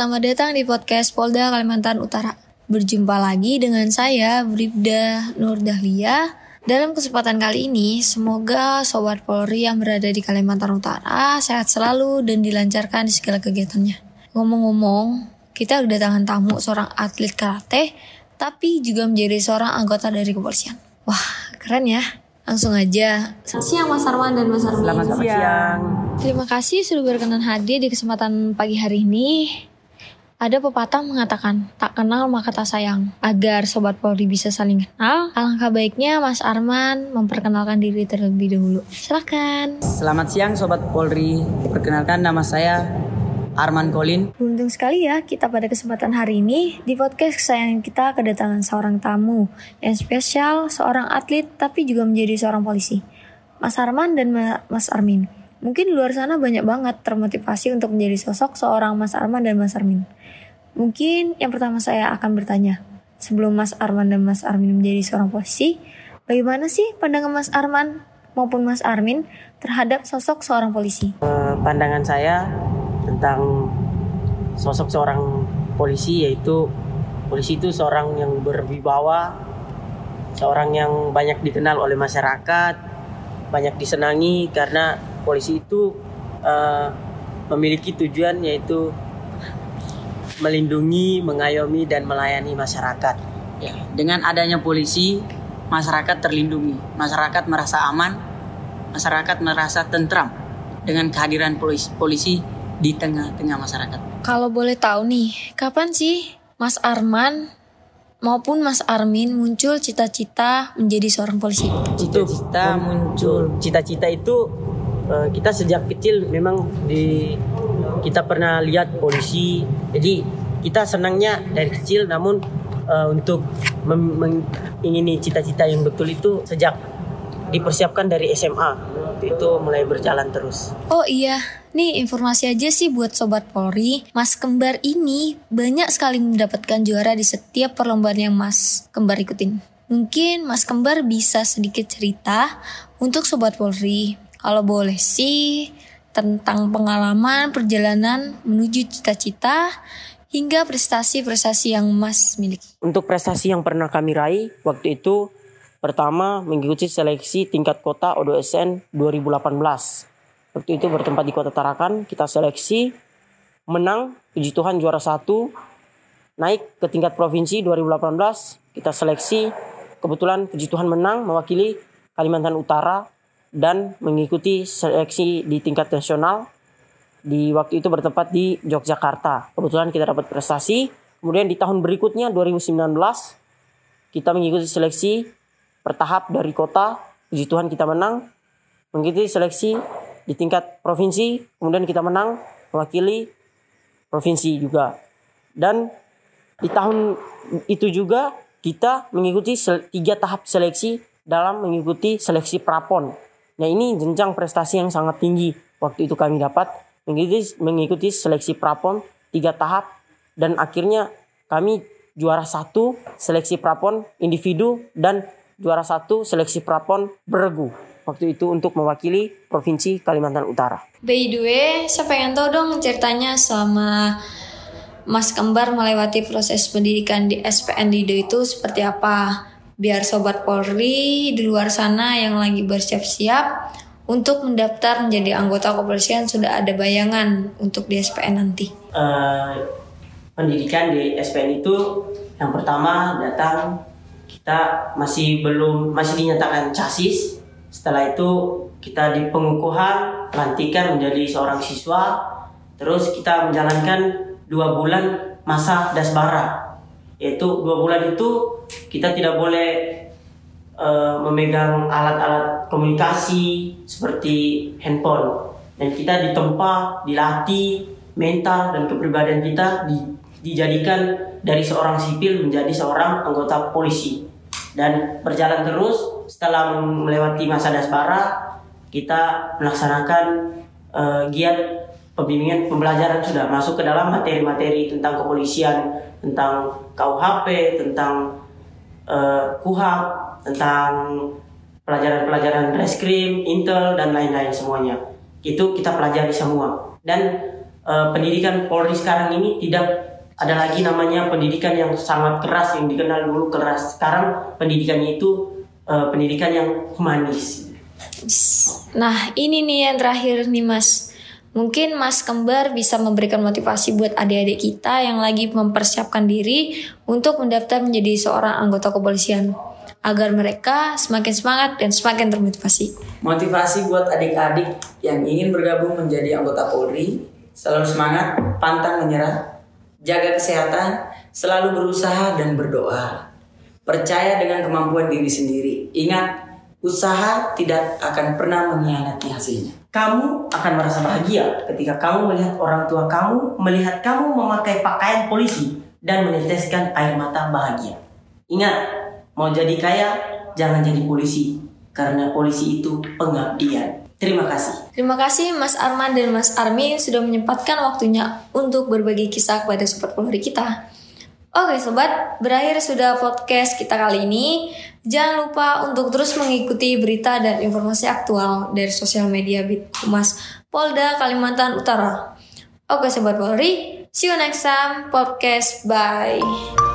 selamat datang di podcast Polda Kalimantan Utara. Berjumpa lagi dengan saya, Bribda Nur Dahlia. Dalam kesempatan kali ini, semoga Sobat Polri yang berada di Kalimantan Utara sehat selalu dan dilancarkan di segala kegiatannya. Ngomong-ngomong, kita udah tangan tamu seorang atlet karate, tapi juga menjadi seorang anggota dari kepolisian. Wah, keren ya. Langsung aja. Selamat siang Mas Arman dan Mas Armin. Selamat siang. Terima kasih sudah berkenan hadir di kesempatan pagi hari ini. Ada pepatah mengatakan, tak kenal maka tak sayang. Agar Sobat Polri bisa saling kenal, alangkah baiknya Mas Arman memperkenalkan diri terlebih dahulu. Silakan. Selamat siang Sobat Polri. Perkenalkan nama saya Arman Kolin. Beruntung sekali ya kita pada kesempatan hari ini di podcast kesayangan kita kedatangan seorang tamu yang spesial, seorang atlet tapi juga menjadi seorang polisi. Mas Arman dan Mas Armin. Mungkin di luar sana banyak banget termotivasi untuk menjadi sosok seorang Mas Arman dan Mas Armin. Mungkin yang pertama saya akan bertanya, sebelum Mas Arman dan Mas Armin menjadi seorang polisi, bagaimana sih pandangan Mas Arman maupun Mas Armin terhadap sosok seorang polisi? Uh, pandangan saya tentang sosok seorang polisi yaitu polisi itu seorang yang berwibawa, seorang yang banyak dikenal oleh masyarakat, banyak disenangi karena polisi itu uh, memiliki tujuan yaitu melindungi, mengayomi dan melayani masyarakat. Ya, dengan adanya polisi, masyarakat terlindungi, masyarakat merasa aman, masyarakat merasa tentram dengan kehadiran polisi, polisi di tengah-tengah masyarakat. Kalau boleh tahu nih, kapan sih Mas Arman maupun Mas Armin muncul cita-cita menjadi seorang polisi? Cita-cita muncul, cita-cita itu uh, kita sejak kecil memang di kita pernah lihat polisi, jadi kita senangnya dari kecil, namun uh, untuk mengingini cita-cita yang betul itu sejak dipersiapkan dari SMA itu mulai berjalan terus. Oh iya, Nih informasi aja sih buat Sobat Polri, Mas Kembar ini banyak sekali mendapatkan juara di setiap perlombaan yang Mas Kembar ikutin. Mungkin Mas Kembar bisa sedikit cerita untuk Sobat Polri. Kalau boleh sih, tentang pengalaman perjalanan menuju cita-cita hingga prestasi-prestasi yang Mas miliki. Untuk prestasi yang pernah kami raih waktu itu pertama mengikuti seleksi tingkat kota ODSN 2018 Waktu itu bertempat di Kota Tarakan, kita seleksi, menang, puji Tuhan juara satu, naik ke tingkat provinsi 2018, kita seleksi, kebetulan puji Tuhan menang, mewakili Kalimantan Utara, dan mengikuti seleksi di tingkat nasional, di waktu itu bertempat di Yogyakarta. Kebetulan kita dapat prestasi, kemudian di tahun berikutnya 2019, kita mengikuti seleksi bertahap dari kota, puji Tuhan kita menang, mengikuti seleksi di tingkat provinsi, kemudian kita menang mewakili provinsi juga. Dan di tahun itu juga kita mengikuti tiga tahap seleksi dalam mengikuti seleksi prapon. Nah ini jenjang prestasi yang sangat tinggi waktu itu kami dapat mengikuti, mengikuti seleksi prapon tiga tahap dan akhirnya kami juara satu seleksi prapon individu dan juara satu seleksi prapon beregu waktu itu untuk mewakili Provinsi Kalimantan Utara. By the way, saya pengen tahu dong ceritanya selama Mas Kembar melewati proses pendidikan di SPN Lido itu seperti apa? Biar Sobat Polri di luar sana yang lagi bersiap-siap untuk mendaftar menjadi anggota kepolisian sudah ada bayangan untuk di SPN nanti. Uh, pendidikan di SPN itu yang pertama datang kita masih belum masih dinyatakan casis setelah itu kita di pengukuhan pelantikan menjadi seorang siswa. Terus kita menjalankan dua bulan masa dasbara. Yaitu dua bulan itu kita tidak boleh uh, memegang alat-alat komunikasi seperti handphone. Dan kita ditempa, dilatih mental dan kepribadian kita di, dijadikan dari seorang sipil menjadi seorang anggota polisi dan berjalan terus setelah melewati masa dasbara kita melaksanakan uh, giat pembimbingan pembelajaran sudah masuk ke dalam materi-materi tentang kepolisian tentang KUHP tentang uh, KUHAP tentang pelajaran-pelajaran reskrim, intel dan lain-lain semuanya itu kita pelajari semua dan eh, pendidikan Polri sekarang ini tidak ada lagi namanya pendidikan yang sangat keras yang dikenal dulu keras. Sekarang pendidikannya itu eh, pendidikan yang humanis. Nah, ini nih yang terakhir nih Mas. Mungkin Mas Kembar bisa memberikan motivasi buat adik-adik kita yang lagi mempersiapkan diri untuk mendaftar menjadi seorang anggota kepolisian agar mereka semakin semangat dan semakin termotivasi. Motivasi buat adik-adik yang ingin bergabung menjadi anggota Polri, selalu semangat, pantang menyerah, jaga kesehatan, selalu berusaha dan berdoa. Percaya dengan kemampuan diri sendiri. Ingat, usaha tidak akan pernah mengkhianati hasilnya. Kamu akan merasa bahagia ketika kamu melihat orang tua kamu melihat kamu memakai pakaian polisi dan meneteskan air mata bahagia. Ingat, mau jadi kaya jangan jadi polisi karena polisi itu pengabdian. Terima kasih. Terima kasih Mas Arman dan Mas Armin sudah menyempatkan waktunya untuk berbagi kisah kepada sobat Polri kita. Oke sobat, berakhir sudah podcast kita kali ini. Jangan lupa untuk terus mengikuti berita dan informasi aktual dari sosial media Bit Humas Polda Kalimantan Utara. Oke sobat Polri, see you next time podcast. Bye.